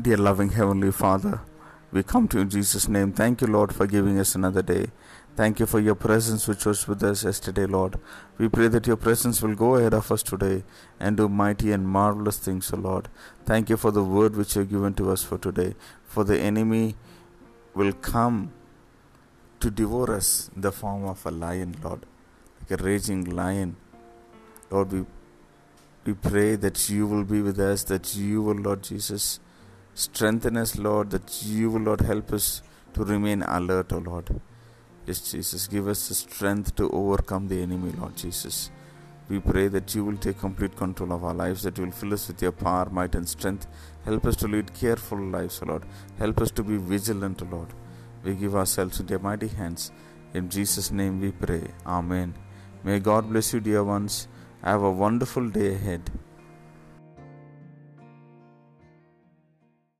Dear loving Heavenly Father, we come to you in Jesus' name. Thank you, Lord, for giving us another day. Thank you for your presence which was with us yesterday, Lord. We pray that your presence will go ahead of us today and do mighty and marvelous things, O Lord. Thank you for the word which you have given to us for today. For the enemy will come to devour us in the form of a lion, Lord, like a raging lion. Lord, we, we pray that you will be with us, that you will, Lord Jesus, Strengthen us, Lord, that you will, Lord, help us to remain alert, O Lord. Yes, Jesus, give us the strength to overcome the enemy, Lord Jesus. We pray that you will take complete control of our lives, that you will fill us with your power, might, and strength. Help us to lead careful lives, O Lord. Help us to be vigilant, O Lord. We give ourselves into your mighty hands. In Jesus' name we pray. Amen. May God bless you, dear ones. Have a wonderful day ahead.